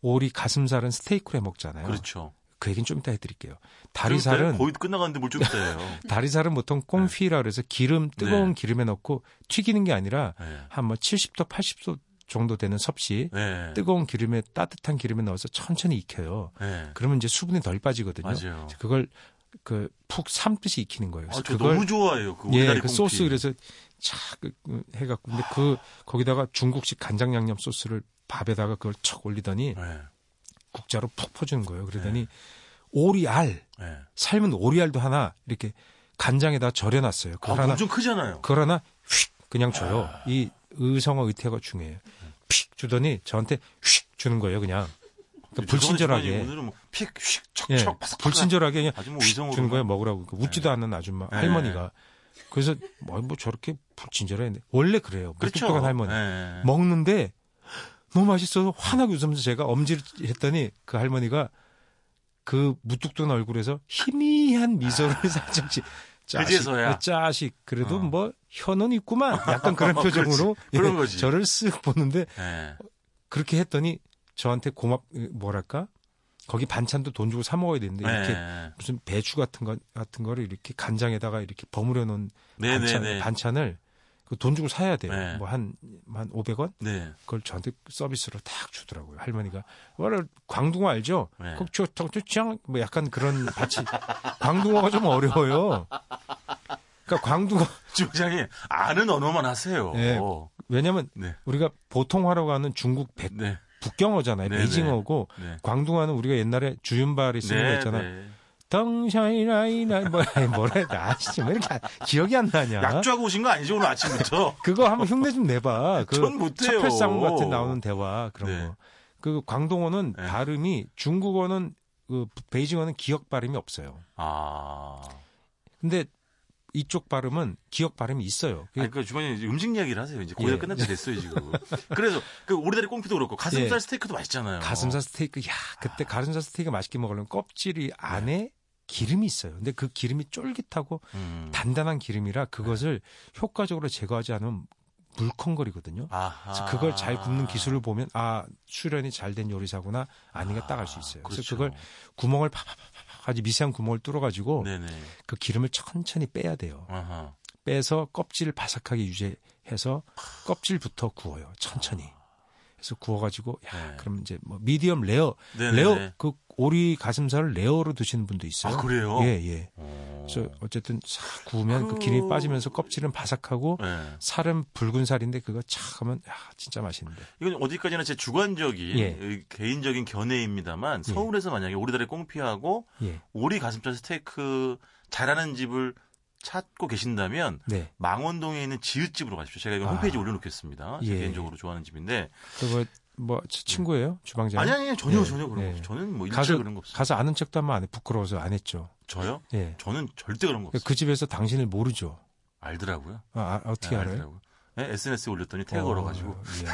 오리 가슴살은 스테이크로 해 먹잖아요. 그렇죠. 그 얘기는 좀 이따 해드릴게요. 좀 다리살은 이따요? 거의 끝나가는데 뭘좀 있어요. 다리살은 보통 꽁피라 그래서 기름 뜨거운 네. 기름에 넣고 튀기는 게 아니라 네. 한뭐 70도 80도 정도 되는 섭씨 네. 뜨거운 기름에 따뜻한 기름에 넣어서 천천히 익혀요. 네. 그러면 이제 수분이 덜 빠지거든요. 맞아요. 그걸 그 푹 삶듯이 익히는 거예요. 아, 저 그걸 너무 좋아해요. 그 예, 그. 소스 그래서 착 그, 그 해갖고 근데 그 거기다가 중국식 간장 양념 소스를 밥에다가 그걸 척 올리더니 네. 국자로 푹 퍼주는 거예요. 그러더니 오리알 네. 삶은 오리알도 하나 이렇게 간장에다 절여놨어요. 아, 그걸 하나 엄청 크잖아요. 그걸 하나 휙 그냥 줘요. 아. 이 의성어 의태가 중요해요. 휙 주더니 저한테 휙 주는 거예요. 그냥 그러니까 불친절하게. 오늘은 뭐 픽, 휙, 예, 척척, 바삭, 불친절하게 그냥 아주 뭐. 주는 거예요 먹으라고 그러니까 웃지도 않는 아줌마 네. 할머니가 그래서 뭐, 뭐 저렇게 불친절해 원래 그래요 그렇죠. 무뚝뚝한 할머니 네. 먹는데 너무 맛있어서 환하게 웃으면서 제가 엄지를 했더니 그 할머니가 그 무뚝뚝한 얼굴에서 희미한 미소를 살짝 지- 짜식, 그제서야. 어, 짜식 그래도 어. 뭐 혀는 있구만 약간 그런. 표정으로 그런 예, 거지. 저를 쓱 보는데 예. 그렇게 했더니 저한테 고맙 뭐랄까 거기 반찬도 돈 주고 사 먹어야 되는데 이렇게 예. 무슨 배추 같은 거 같은 거를 이렇게 간장에다가 이렇게 버무려 놓은 반찬, 네네네. 반찬을 그돈 주고 사야 돼요. 네. 뭐한 한 500원? 네. 그걸 저한테 서비스로 딱 주더라고요. 할머니가. 뭐라 광둥어 알죠? 네. 청추창 뭐 약간 그런 받치. 광둥어가 좀 어려워요. 그러니까 광둥어 주장님 아는 언어만 하세요. 네. 왜냐면 네. 우리가 보통화라고 하는 중국 백 네. 북경어잖아요. 네, 베이징어고 네. 광둥어는 우리가 옛날에 주윤발이 쓰는 거 있잖아. 네. 덩샤이라이나 뭐 뭐라 아시지 왜 이렇게 안- 기억이 안 나냐? 약주하고 오신 거 아니죠 오늘 아침부터? 그거 한번 흉내 좀 내봐. 그 전 못해요. 차별상 같은 나오는 대화 그런 네. 거. 그 광동어는 네. 발음이 중국어는 그 베이징어는 기억 발음이 없어요. 아. 근데 이쪽 발음은 기억 발음이 있어요. 그 아니, 그 주머니 음식 이야기를 하세요. 이제 다 예. 끝날 때 됐어요, 지금. 그래서 그 오리다리 꽁피도 그렇고 가슴살 예. 스테이크도 맛있잖아요. 가슴살 스테이크, 야 그때 가슴살 스테이크 맛있게 먹으려면 껍질이 안에 기름이 있어요. 근데 그 기름이 쫄깃하고 음. 단단한 기름이라 그것을 효과적으로 제거하지 않으면 물컹거리거든요. 아하. 그래서 그걸 잘 굽는 기술을 보면 아 수련이 잘 된 요리사구나 아닌가 딱 알 수 있어요. 그래서 그렇죠. 그걸 구멍을 파파파파 아주 미세한 구멍을 뚫어가지고 네네. 그 기름을 천천히 빼야 돼요. 아하. 빼서 껍질을 바삭하게 유지해서 껍질부터 구워요. 천천히. 그래서 구워가지고 야 네. 그럼 이제 뭐 미디엄 레어 네네네. 레어 그 오리 가슴살을 레어로 드시는 분도 있어요. 아, 그래요? 예 예. 어. 그래서 어쨌든 싹 구우면 그 그- 기름이 빠지면서 껍질은 바삭하고 네. 살은 붉은 살인데 그거 착 하면 야 진짜 맛있는데. 이건 어디까지나 제 주관적인 예. 의- 개인적인 견해입니다만 예. 서울에서 만약에 오리다리 confit하고 예. 오리 가슴살 스테이크 잘하는 집을 찾고 계신다면 네. 망원동에 있는 지읒집으로 가십시오. 제가 이거 아. 홈페이지에 올려놓겠습니다. 제 예. 개인적으로 좋아하는 집인데 그거 뭐 치- 친구예요? 주방장? 아니 아니 전혀 네. 전혀 그런 네. 거 없어요. 저는 뭐 가서 그런 거 없어요. 가서 아는 척도 하면 안 해. 부끄러워서 안 했죠. 저요? 예. 저는 절대 그런 거 없어요. 그 집에서 당신을 모르죠. 알더라고요. 아, 아, 어떻게 네, 알아요? 알더라고요. 네, SNS에 올렸더니 태그 걸어가지고. 이야.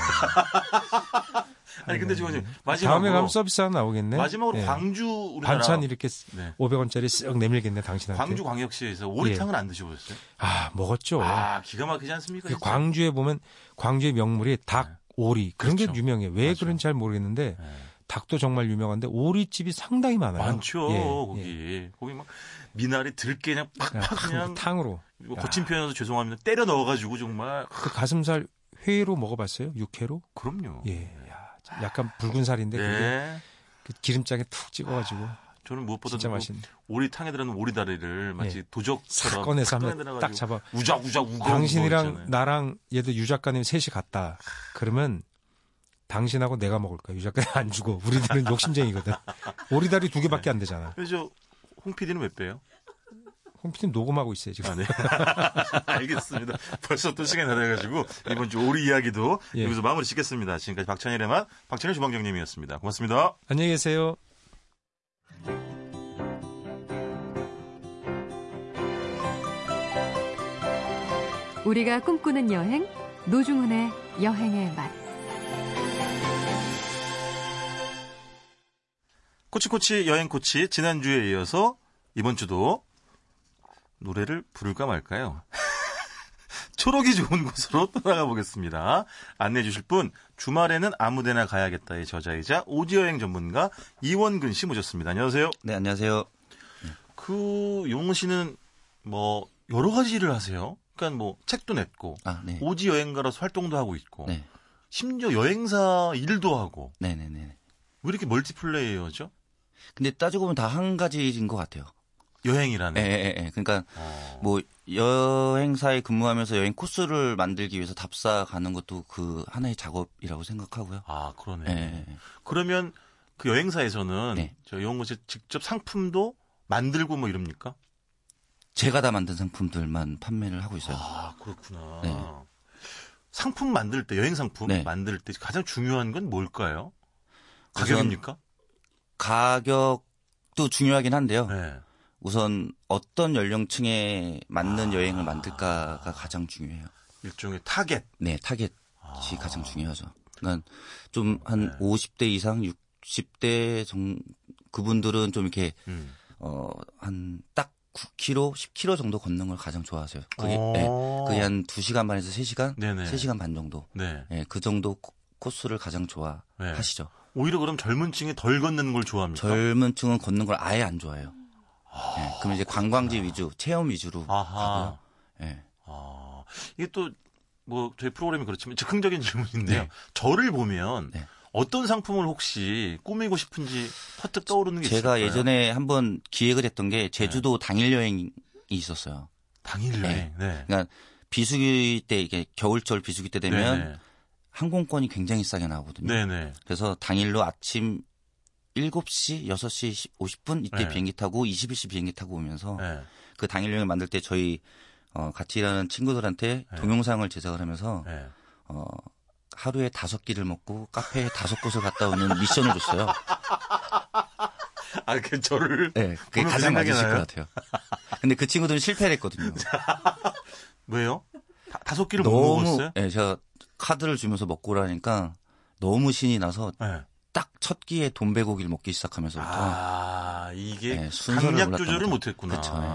아니 근데 지금 네. 마지막으로 다음에 가면 서비스 하나 나오겠네. 마지막으로 예. 광주 우리나라 반찬 이렇게 네. 500원짜리 쓱 내밀겠네 당신한테. 광주 광역시에서 오리탕은 안 드셔보셨어요? 아 먹었죠. 아 기가 막히지 않습니까? 그? 광주에 보면 광주의 명물이 닭, 오리 그런 그렇죠. 게 유명해. 왜 맞아. 그런지 잘 모르겠는데 네. 닭도 정말 유명한데 오리집이 상당히 많아요. 많죠 예, 거기 예. 거기 막 미나리 들깨 그냥 그냥 팍팍 탕- 그냥 탕으로 뭐 거친 표현해서 죄송합니다 때려 넣어 가지고 정말 그 가슴살 회로 먹어 봤어요? 육회로? 그럼요. 예. 야, 약간 붉은 살인데 그게 네. 그 기름장에 툭 찍어가지고 저는 무엇보다 진짜 맛있는. 오리탕에 들어가는 오리다리를 마치 예. 도적처럼 싹 꺼내서 탁 하면 딱 잡아. 우작 우작 우거 당신이랑. 나랑 얘도 유 작가님 셋이 갔다. 그러면 당신하고 내가 먹을 거야. 유 작가님 안 주고. 우리들은 욕심쟁이거든. 오리다리 두 개밖에 안 되잖아. 그래서 홍 PD는 몇 배요? 홈피디 녹음하고 있어요 지금. 아, 네. 알겠습니다. 벌써 또 시간이 다 돼가지고 이번 주 오리 이야기도 예. 여기서 마무리 짓겠습니다. 지금까지 박찬일의 맛 박찬일 주방장님이었습니다. 고맙습니다. 안녕히 계세요. 우리가 꿈꾸는 여행 노중훈의 여행의 맛. 코치코치 여행 코치 지난주에 이어서 이번 주도 노래를 부를까 말까요? 초록이 좋은 곳으로 떠나가 보겠습니다. 안내해 주실 분 주말에는 아무데나 가야겠다의 저자이자 오지여행 전문가 이원근 씨 모셨습니다. 안녕하세요. 네, 안녕하세요. 그 용호 씨는 뭐 여러 가지 일을 하세요. 그러니까 뭐 책도 냈고 아, 네. 오지 여행가로서 활동도 하고 있고 네. 심지어 여행사 일도 하고 네네네. 왜 이렇게 멀티플레이어죠? 근데 따지고 보면 다 한 가지인 것 같아요. 여행이라는. 예, 예, 예. 그러니까 어. 뭐 여행사에 근무하면서 여행 코스를 만들기 위해서 답사 가는 것도 그 하나의 작업이라고 생각하고요. 아 그러네. 예, 예, 예. 그러면 그 여행사에서는 네. 저 영호 씨 직접 상품도 만들고 뭐 이럽니까? 제가 다 만든 상품들만 판매를 하고 있어요. 아 그렇구나. 네. 상품 만들 때 여행 상품 네. 만들 때 가장 중요한 건 뭘까요? 가격입니까? 가격도 중요하긴 한데요. 네. 우선 어떤 연령층에 맞는 아. 여행을 만들까가 가장 중요해요. 일종의 타겟. 네, 타겟이 아. 가장 중요하죠. 그러니까 좀한 네. 50대 이상 60대 정 그분들은 좀 이렇게 음. 어한 딱 9km, 10km 정도 걷는 걸 가장 좋아하세요. 그게 어. 네. 그게 한 2시간 반에서 3시간, 네네. 3시간 반 정도. 네. 예, 그 정도 코- 코스를 가장 네. 좋아하시죠. 오히려 그럼 젊은 층이 덜 걷는 걸 좋아합니까? 젊은 층은 걷는 걸 아예 안 좋아해요. 예, 그럼 이제 관광지 위주, 체험 위주로 아하. 가고요. 예. 아, 이게 또, 뭐, 저희 프로그램이 그렇지만 즉흥적인 질문인데요. 네. 저를 보면 네. 어떤 상품을 혹시 꾸미고 싶은지 퍼뜩 떠오르는 게 제가 있을까요? 예전에 한번 기획을 했던 게 제주도 당일 여행이 있었어요. 당일 여행. 네. 그러니까 비수기 때 이게 겨울철 비수기 때 되면 네네. 항공권이 굉장히 싸게 나오거든요. 네네. 그래서 당일로 아침 7시, 6시 50분 이때 네. 비행기 타고 21시 비행기 타고 오면서 네. 그 당일 여행 만들 때 저희 어, 같이 일하는 친구들한테 네. 동영상을 제작을 하면서 네. 어, 하루에 다섯 끼를 먹고 카페에 다섯 곳을 갔다 오는 미션을 줬어요. 아, 그 저를 네, 그게 가장 맞으실 나요? 것 같아요. 근데 그 친구들은 실패를 했거든요. 왜요? 다, 다섯 끼를 못 너무, 먹었어요? 예, 제가 카드를 주면서 먹고 라니까 너무 신이 나서 네. 딱 첫 끼에 돈베고기를 먹기 시작하면서부터 아, 이게 네, 강약 조절을. 못했구나. 그쵸, 네.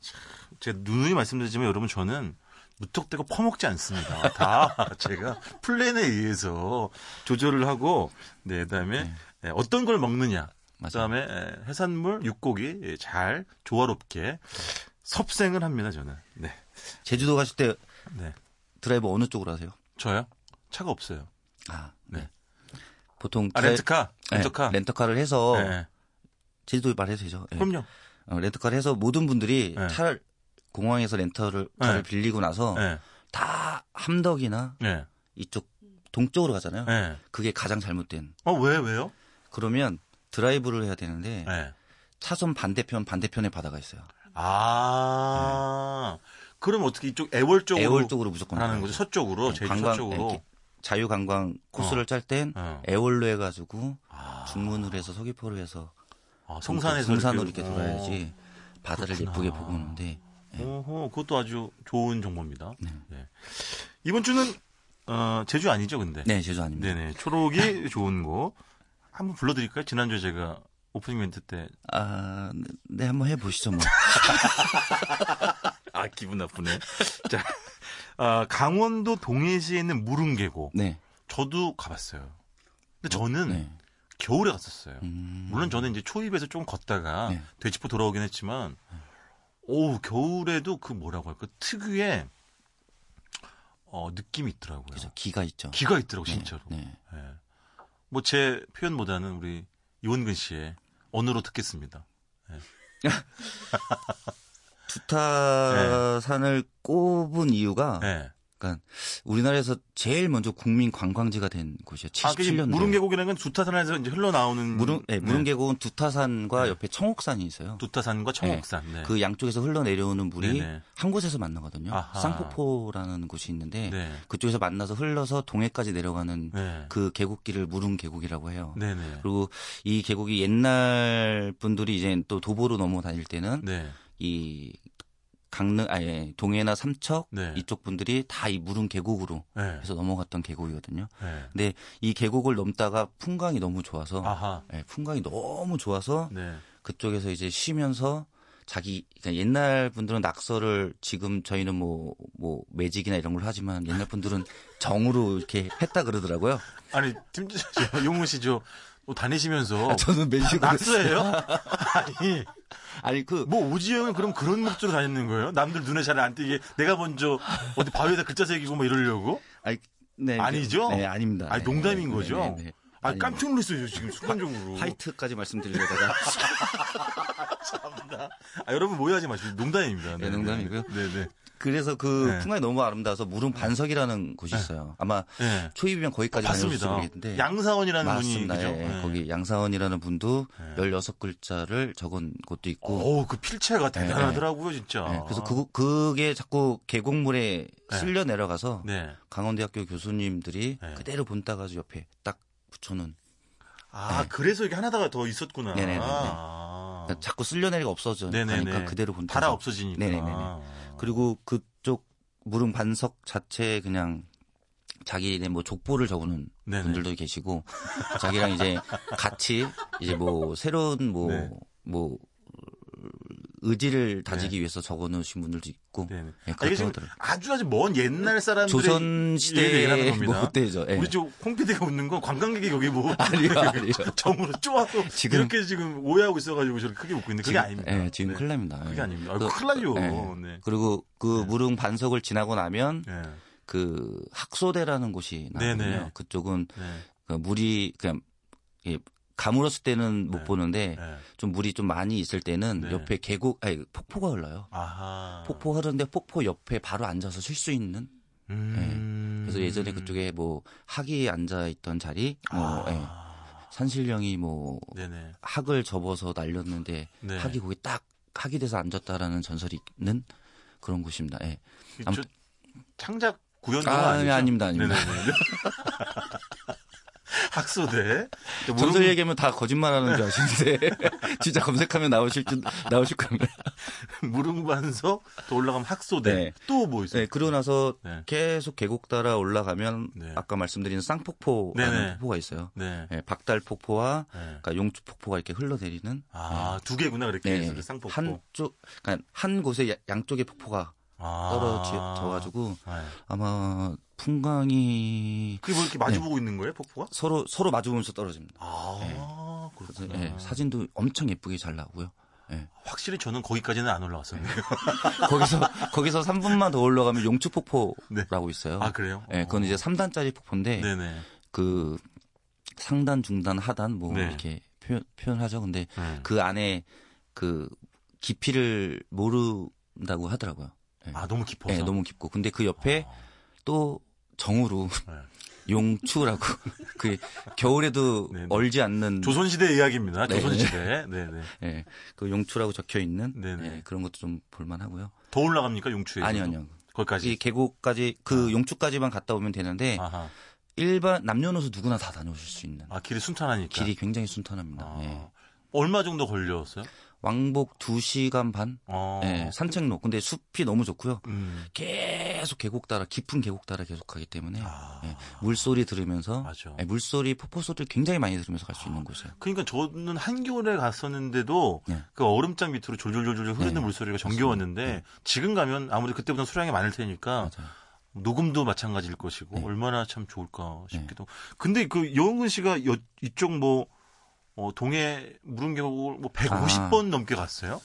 참, 제가 누누이 말씀드리지만 여러분 저는 무턱대고 퍼먹지 않습니다. 다 제가 플랜에 의해서 조절을 하고, 네, 그다음에 네. 네, 어떤 걸 먹느냐, 맞아요. 그다음에 에, 해산물, 육고기 예, 잘 조화롭게 섭생을 합니다. 저는. 네, 제주도 가실 때 네, 드라이브 어느 쪽으로 하세요? 저요? 차가 없어요. 아, 네. 보통 아, 렌트카, 네, 렌트카. 렌터카를 해서 네, 제주도 말해도 되죠. 네. 그럼요. 어, 렌터카를 해서 모든 분들이 네. 차를 공항에서 렌터를 차를 네. 빌리고 나서 네, 다 함덕이나 네, 이쪽 동쪽으로 가잖아요. 네. 그게 가장 잘못된. 어, 왜, 왜요? 그러면 드라이브를 해야 되는데 네. 차선 반대편 반대편에 바다가 있어요. 아, 그럼 어떻게 이쪽 애월 쪽으로 애월 쪽으로 무조건 가는 가야죠. 거죠? 서쪽으로, 네, 제주 관광, 서쪽으로. 자유관광 코스를 짤땐 어. 애월로 해가지고 아, 중문으로 해서 서귀포로 해서 아, 성산에서 성산으로 이렇게 어. 돌아야지 바다를 그렇구나. 예쁘게 보고 오는데 어허, 그것도 아주 좋은 정보입니다. 네. 네. 이번 주는 어, 제주 아니죠, 근데? 네 제주 아닙니다. 네네. 초록이 좋은 곳 한번 불러드릴까요? 지난주에 제가 오프닝 멘트 때. 아, 네, 네, 한번 해보시죠 뭐. 아, 기분 나쁘네. 자, 아, 강원도 동해시에 있는 무릉계곡. 네. 저도 가봤어요. 근데 저는 네. 겨울에 갔었어요. 음. 물론 저는 이제 초입에서 좀 걷다가 네. 되짚어 돌아오긴 했지만, 오 겨울에도 그 뭐라고 할까 특유의 어 느낌이 있더라고요. 그래서 기가 있죠. 기가 있더라고 네, 진짜로. 네. 뭐 제 표현보다는 우리 이원근 씨의 언어로 듣겠습니다. 두타산을 꼽은 이유가 네. 그러니까 우리나라에서 제일 먼저 국민 관광지가 된 곳이에요. 아, 그 77년도에. 무릉계곡이라는 건 두타산에서 이제 흘러나오는 무릉 네, 무릉계곡은 두타산과 네. 옆에 청옥산이 있어요. 두타산과 청옥산. 네. 그 양쪽에서 흘러내려오는 물이 네네. 한 곳에서 만나거든요. 아하. 쌍폭포라는 곳이 있는데 네. 그쪽에서 만나서 흘러서 동해까지 내려가는 네. 그 계곡길을 무릉 계곡이라고 해요. 네네. 그리고 이 계곡이 옛날 분들이 이제 또 도보로 넘어 다닐 때는 네. 이 강릉 아예 동해나 삼척 네. 이쪽 분들이 다 이 무릉 계곡으로 네. 해서 넘어갔던 계곡이거든요. 네. 근데 이 계곡을 넘다가 풍광이 너무 좋아서 아하. 예, 풍광이 너무 좋아서 네. 그쪽에서 이제 쉬면서 자기 그러니까 옛날 분들은 낙서를 지금 저희는 뭐뭐 매직이나 이런 걸 하지만 옛날 분들은 정으로 이렇게 했다 그러더라고요. 아니 팀장 용훈 씨저 뭐 다니시면서 아, 저는 매직으로 낙서예요? 아니 아니 그 뭐 오지영은 그럼 그런 목적으로 다니는 거예요? 남들 눈에 잘 안 띄게 내가 먼저 어디 바위에다 글자 새기고 뭐 이러려고? 아니 네, 아니죠? 네, 아닙니다. 아니, 네, 농담인 네, 거죠? 네, 네, 네. 아. 깜짝 놀랐어요 지금 순간적으로. 화이트까지 말씀드리려다가 아, 여러분 오해하지 마시고 농담입니다. 네, 농담이고요. 네네. 그래서 그 네. 풍광이 너무 아름다워서 무릉 반석이라는 곳이 있어요. 아마 네. 초입이면 거기까지 맞습니다. 모르겠는데 양사원이라는 분이 맞습니다. 그죠? 예, 네. 거기 양사원이라는 분도 네. 16글자를 적은 곳도 있고 어우 그 필체가 대단하더라고요 진짜. 예, 그래서 그, 그게 자꾸 계곡물에 네. 쓸려 내려가서 네. 강원대학교 교수님들이 네. 그대로 본 따가지고 옆에 딱 붙여놓은 아 네. 그래서 이게 하나다가 더 있었구나. 네네네네. 아. 그러니까 자꾸 쓸려 내리가 없어져 네네네. 가니까 그대로 본 달아. 없어지니까. 네네네네. 그리고 그쪽 무릉 반석 자체에 그냥 자기네 뭐 족보를 적는 네네. 분들도 계시고 자기랑 이제 같이 이제 뭐 새로운 뭐 네. 뭐 의지를 다지기 위해서 적어 놓으신 분들도 있고 네네. 예, 아, 이게 그렇다고 지금 하더라고요. 아주 아주 먼 옛날 사람들의 조선 시대의 겁니다. 뭐 그때죠. 예. 우리 저 홍피디가 웃는 건 관광객이 여기 뭐 아니요, 아니요. 점으로 쪼아서 지금- 이렇게 지금 오해하고 있어가지고 저렇게 크게 웃고 있는데 그게 지금, 아닙니다. 예, 지금 네. 큰일 납니다. 그게 예. 아닙니다. 그- 큰일 나요. 예. 네. 그리고 그 네. 무릉 반석을 지나고 나면 네. 그 학소대라는 곳이 나거든요. 그쪽은 네. 그 물이 그냥 예, 가물었을 때는 못 네. 보는데 네. 좀 물이 좀 많이 있을 때는 네. 옆에 계곡 아니 폭포가 흘러요. 아하. 폭포 흐르는데 폭포 옆에 바로 앉아서 쉴 수 있는. 음. 그래서 예전에 그쪽에 뭐 학이 앉아 있던 자리, 뭐 예, 아. 산신령이 뭐 네네. 학을 접어서 날렸는데 네. 학이 거기 딱 학이 돼서 앉았다라는 전설이 있는 그런 곳입니다. 예. 저 아무튼- 창작 구현도 아, 아니죠? 아닙니다, 아닙니다. 네네네. 학소대. 전설 얘기하면 다 거짓말하는 줄 아시는데 진짜 검색하면 나오실 줄 나오실 겁니다. 무릉반석 또 올라가면 학소대. 네. 또뭐 있어요? 네, 그러고 나서 네. 계속 계곡 따라 올라가면 네. 아까 말씀드린 쌍폭포라는 네네. 폭포가 있어요. 네. 네, 박달 폭포와 네. 그러니까 용주 폭포가 이렇게 흘러내리는 아, 두 개구나 그렇게 네, 쌍폭포. 한쪽 그러니까 한 곳에 야- 양쪽에 폭포가 아. 떨어져 가지고 네. 아마 풍광이 그게 뭐 이렇게 마주보고 있는 거예요, 폭포가? 서로 서로 마주보면서 떨어집니다. 아, 그래서 그렇구나. 예, 사진도 엄청 예쁘게 잘 나오고요. 예. 확실히 저는 거기까지는 안 올라왔었네요. 거기서 거기서 3분만 더 올라가면 용추 폭포라고 있어요. 아, 그래요? 예, 그건 이제 3단짜리 폭포인데 네네. 그 상단, 중단, 하단 뭐 네. 이렇게 표현, 표현하죠. 근데 네. 그 안에 그 깊이를 모른다고 하더라고요. 예. 아, 너무 깊어서. 예, 너무 깊고. 근데 그 옆에 아. 또 정으로 네. 용추라고 그 겨울에도 네, 네. 얼지 않는 조선시대 이야기입니다. 네. 조선시대. 네네. 예, 그 용추라고 적혀 있는 네네. 예, 그런 것도 좀 볼만하고요. 더 올라갑니까, 용추에? 아니요, 아니요. 거기까지. 이 계곡까지 그 용추까지만 갔다 오면 되는데 아하. 일반 남녀노소 누구나 다 다녀오실 수 있는 아, 길이 순탄하니까. 길이 굉장히 순탄합니다. 아. 예. 얼마 정도 걸렸어요? 왕복 2시간 반 어. 예, 산책로. 근데 숲이 너무 좋고요. 음. 계속 계곡 따라 깊은 계곡 따라 계속 가기 때문에 아. 예, 물소리 들으면서 맞아. 예, 물소리, 폭포 소리를 굉장히 많이 들으면서 갈수 있는 곳이에요. 그러니까 저는 한겨울에 갔었는데도 네. 그 얼음장 밑으로 졸졸졸졸 흐르는 네. 물소리가 정겨웠는데 네. 지금 가면 아무래도 그때보다 수량이 많을 테니까 맞아요. 녹음도 마찬가지일 것이고 네. 얼마나 참 좋을까 싶기도. 근데 그 여흥근 씨가 여- 이쪽 뭐 어, 동해 무릉 계곡을 뭐 150번 넘게 갔어요?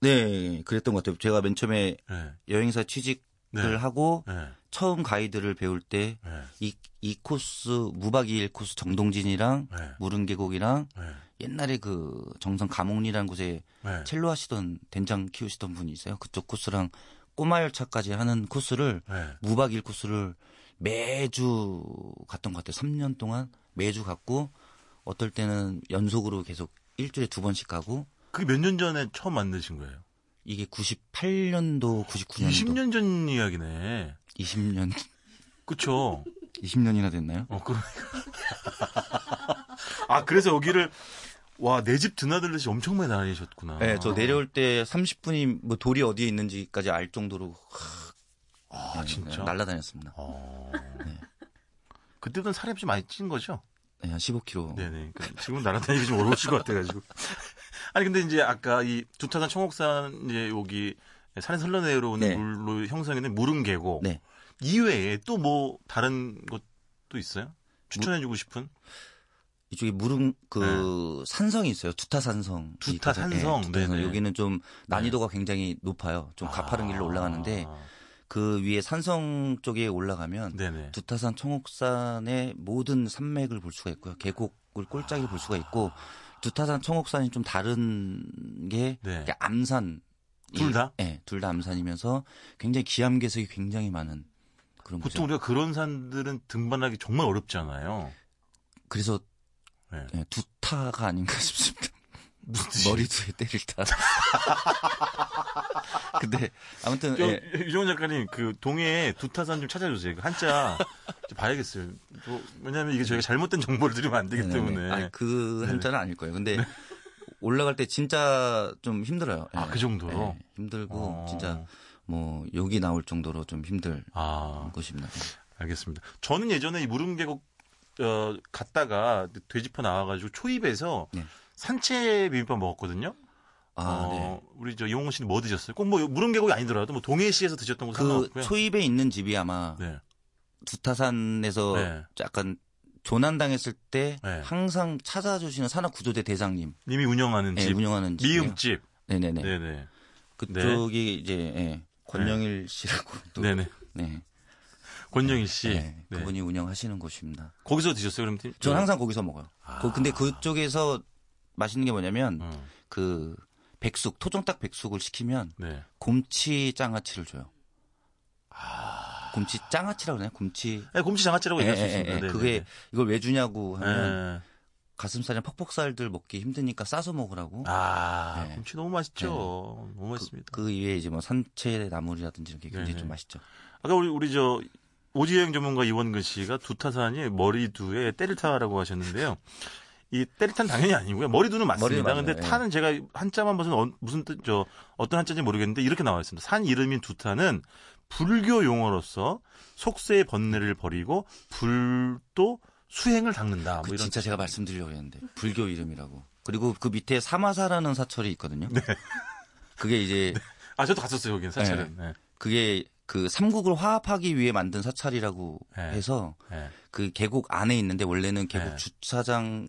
네, 그랬던 것 같아요. 제가 맨 처음에 네. 여행사 취직을 네. 하고 네. 처음 가이드를 배울 때이 네. 이 코스 무박 2일 코스 정동진이랑 네. 무릉 계곡이랑 네. 옛날에 그 정선 감옥리라는 곳에 네. 첼로 하시던 된장 키우시던 분이 있어요. 그쪽 코스랑 꼬마 열차까지 하는 코스를 네. 무박 2일 코스를 매주 갔던 것 같아요. 3년 동안 매주 갔고 어떨 때는 연속으로 계속 일주일에 두 번씩 가고 그게 몇 년 전에 처음 만드신 거예요? 이게 98년도, 99년도, 20년 전 이야기네. 20년, 그쵸? 20년이나 됐나요? 어, 그러니까. 아, 그래서 여기를, 와, 내 집 드나들듯이 엄청 많이 다니셨구나. 네, 저 내려올 때 30분이 뭐 돌이 어디에 있는지까지 알 정도로 아, 네, 진짜? 네, 날라다녔습니다. 어. 네. 그때부터는 살이 좀 많이 찐 거죠? 네, 한 15kg. 네네. 그러니까 지금은 날아다니기 좀 어려우실 것 같아가지고. 아니, 근데 이제 아까 이 두타산 청옥산 이제 여기 산에서 흘러 내려오는 네. 물로 형성되는 무릉계곡. 네. 이외에 또 뭐 다른 것도 있어요? 추천해주고 싶은? 이쪽에 무릉 그 산성이 있어요. 두타 산성. 네. 두타 산성? 두타 산성. 네네. 여기는 좀 난이도가 굉장히 높아요. 좀 가파른 길로 올라가는데 그 위에 산성 쪽에 올라가면 네네. 두타산 청옥산의 모든 산맥을 볼 수가 있고요. 계곡을 꼴짝이 볼 수가 있고 두타산 청옥산이 좀 다른 게 네. 암산 둘 다? 네, 둘 다 암산이면서 굉장히 기암괴석이 굉장히 많은 그런. 보통 우리가 그런 산들은 등반하기 정말 어렵잖아요. 그래서 네. 예, 두타가 아닌가 싶습니다. 머리두에 때릴 타. 근데 아무튼 저, 예. 유정원 작가님, 그, 동해에 두타산 좀 찾아주세요. 그 한자 좀 봐야겠어요. 뭐, 왜냐면 이게 저희가 잘못된 정보를 드리면 안 되기 네네네. 때문에. 아니, 그 네네. 한자는 아닐 거예요. 근데 올라갈 때 진짜 좀 힘들어요. 아, 예. 그 정도로? 예, 힘들고 어. 진짜 뭐 욕이 나올 정도로 좀 힘들 아, 곳입니다. 알겠습니다. 저는 예전에 이 무릉 계곡 어, 갔다가 돼지퍼 나와가지고 초입에서 네. 산채 비빔밥 먹었거든요. 아, 어, 네. 우리 저 이용호 씨는 뭐 드셨어요? 꼭 뭐 무릉계곡이 아니더라도 뭐 동해시에서 드셨던 거그 상관없고요. 초입에 있는 집이 아마 네. 두타산에서 네. 약간 조난당했을 때 네. 항상 찾아주시는 산업구조대 대장님 님이 운영하는 예, 집 운영하는 집 미음집. 네네네. 네네. 그쪽이 이제 예, 권영일 씨라고 또 네네. 네. 권영일 씨. 네, 네. 그분이 운영하시는 곳입니다. 거기서 드셨어요, 그럼? 팀? 저는 항상 거기서 먹어요. 아. 그- 근데 그쪽에서 맛있는 게 뭐냐면 어, 그 백숙 토종닭 백숙을 시키면 네. 곰치 장아찌를 줘요. 아. 곰치 장아찌라고 그러나요? 곰치. 네, 곰치 장아찌라고 예, 얘기할 수 예, 있습니다. 예. 네네. 그게 이걸 왜 주냐고 하면 예. 가슴살이나 퍽퍽살들 먹기 힘드니까 싸서 먹으라고. 아, 네. 곰치 너무 맛있죠. 너무 맛있습니다. 그 이외에 이제 뭐 산채 나물이라든지 이렇게 굉장히 네네. 좀 맛있죠. 아까 우리 우리 저 오지여행 전문가 이원근 씨가 두타산이 머리두에 때를 타라고 하셨는데요. 이 때를 탄 당연히 아니고요. 머리두는 맞습니다. 근데 예. 타는 제가 한자만 무슨 어, 무슨 뜻, 저 어떤 한자인지 모르겠는데 이렇게 나와 있습니다. 산 이름인 두타는 불교 용어로서 속세의 번뇌를 버리고 불도 수행을 닦는다. 뭐그 이런 진짜 제가 말씀드리려고 했는데 불교 이름이라고. 그리고 그 밑에 사마사라는 사철이 있거든요. 네. 그게 이제 아 저도 갔었어요 거기는 사실은. 네. 그게 그 삼국을 화합하기 위해 만든 사찰이라고 네. 해서 네. 그 계곡 안에 있는데 원래는 계곡 네. 주차장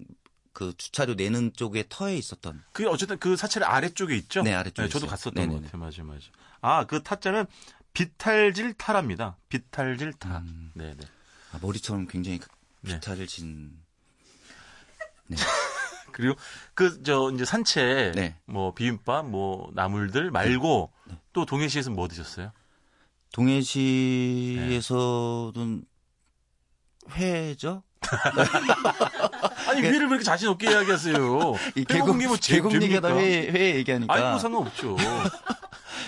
그 주차료 내는 쪽에 터에 있었던 그 어쨌든 그 사찰 아래쪽에 있죠. 네, 아래쪽에 저도 있어요. 갔었던 네네네. 것 같아요. 맞아요, 맞아요. 아, 그 타자는 비탈질 타랍니다. 비탈질 타. 음. 네, 네. 아, 머리처럼 굉장히 네. 비탈을 진 그리고 그 저 이제 산채 네. 뭐 비빔밥 뭐 나물들 말고 또 동해시에서 뭐 드셨어요? 동해시에서는 회죠? 아니 그- 회를 왜 이렇게 자신 없게 이야기하세요? 계곡 얘기하다 죄입니까? 회, 회 얘기하니까 아니 뭐 상관없죠.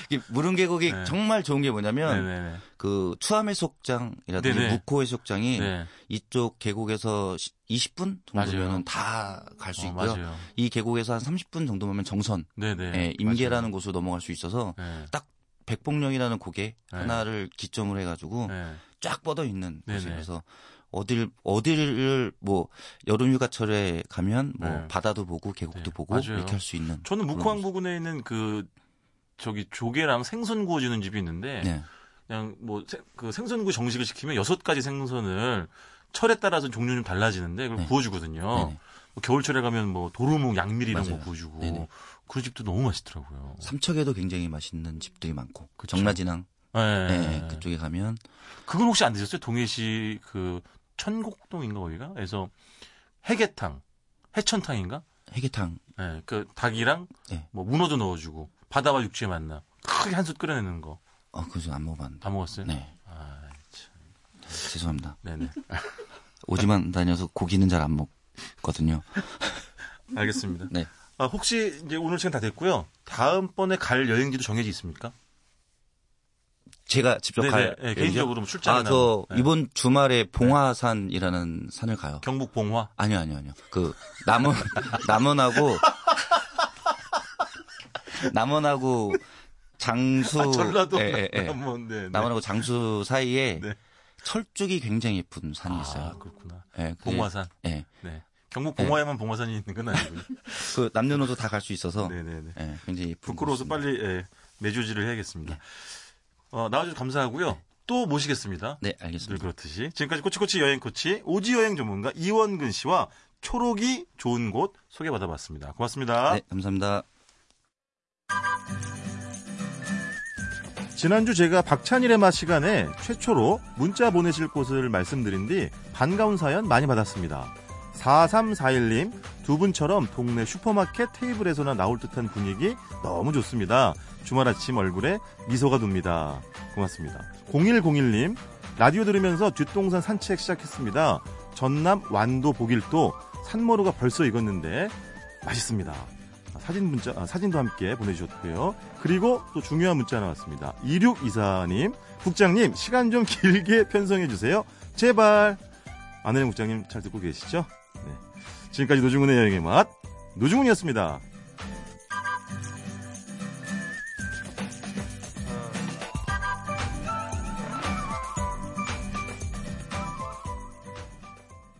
이게 무릉 계곡이 네. 정말 좋은 게 뭐냐면 네네네. 그 추암 해수욕장이라든지 네네. 묵호 해수욕장이 네. 이쪽 계곡에서 20분 맞아요. 정도면 다 갈수 어, 있고요. 맞아요. 이 계곡에서 한 30분 정도면 정선, 네네. 예, 임계라는 곳으로 넘어갈 수 있어서. 네. 백봉령이라는 고개 네. 하나를 기점으로 해가지고 네. 쫙 뻗어 있는. 곳이라서 어딜 어디를 뭐 여름 휴가철에 가면 뭐 네. 바다도 보고 계곡도 네, 보고 맞아요. 이렇게 할 수 있는. 저는 묵호항 곳. 부근에 있는 그 저기 조개랑 생선 구워주는 집이 있는데 네. 그냥 뭐 그 생선구 정식을 시키면 여섯 가지 생선을 철에 따라서 종류 좀 달라지는데 그걸 네. 구워주거든요. 네네. 뭐 겨울철에 가면 뭐 도루묵, 양미리 이런 맞아요. 거 구워주고 네네. 그 집도 너무 맛있더라고요. 삼척에도 굉장히 맛있는 집들이 많고 그쵸. 정라진항 네. 네, 그쪽에 가면 그건 혹시 안 드셨어요? 동해시 그 천곡동인가 거기가? 그래서 해계탕, 해천탕인가? 해계탕 네, 그 닭이랑 네. 뭐 문어도 넣어주고 바다와 육지의 만남 크게 한 솥 끓여내는 거다어 그거 안 먹어봤는데. 먹었어요? 네 아, 참. 죄송합니다. 네네. 오지만 다녀서 고기는 잘 안 먹거든요. 알겠습니다. 네. 아, 혹시 이제 오늘 시간 다 됐고요. 다음번에 갈 여행지도 정해져 있습니까? 제가 직접 네네. 갈 네, 개인적으로 뭐 출장이나 아저 뭐. 네. 이번 주말에 봉화산이라는 산을 가요. 경북 봉화. 아니요, 아니요, 아니요. 그 남원 남원하고 남원하고 장수 아, 전라도. 예, 예, 예. 뭐, 네, 네. 남원하고 장수 사이에 네. 철쭉이 굉장히 예쁜 산이 아, 있어요. 그렇구나. 예, 봉화산. 예. 네. 경북 봉화에만 봉화산이 있는 건 아니고요. 그 남녀노소 다 갈 수 있어서 네네네. 예, 굉장히 부끄러워서. 빨리 예, 매주지를 해야겠습니다. 네. 어, 나와주셔서 감사하고요. 또 모시겠습니다. 네, 늘 알겠습니다. 그렇듯이. 지금까지 코치코치 여행 코치 오지 여행 전문가 이원근 씨와 초록이 좋은 곳 소개받아봤습니다. 고맙습니다. 네, 감사합니다. 지난주 제가 박찬일의 맛 시간에 최초로 문자 보내실 곳을 말씀드린 뒤 반가운 사연 많이 받았습니다. 4341님, 두 분처럼 동네 슈퍼마켓 테이블에서나 나올 듯한 분위기 너무 좋습니다. 주말 아침 얼굴에 미소가 돕니다. 고맙습니다. 0101님, 라디오 들으면서 뒷동산 산책 시작했습니다. 전남 완도 보길도 산머루가 벌써 익었는데 맛있습니다. 아, 사진 문자, 아, 사진도 함께 보내주셨고요. 그리고 또 중요한 문자 나왔습니다. 2624님, 국장님, 시간 좀 길게 편성해주세요. 제발. 안혜영 국장님 잘 듣고 계시죠? 네. 지금까지 노중훈의 여행의 맛, 노중훈이었습니다.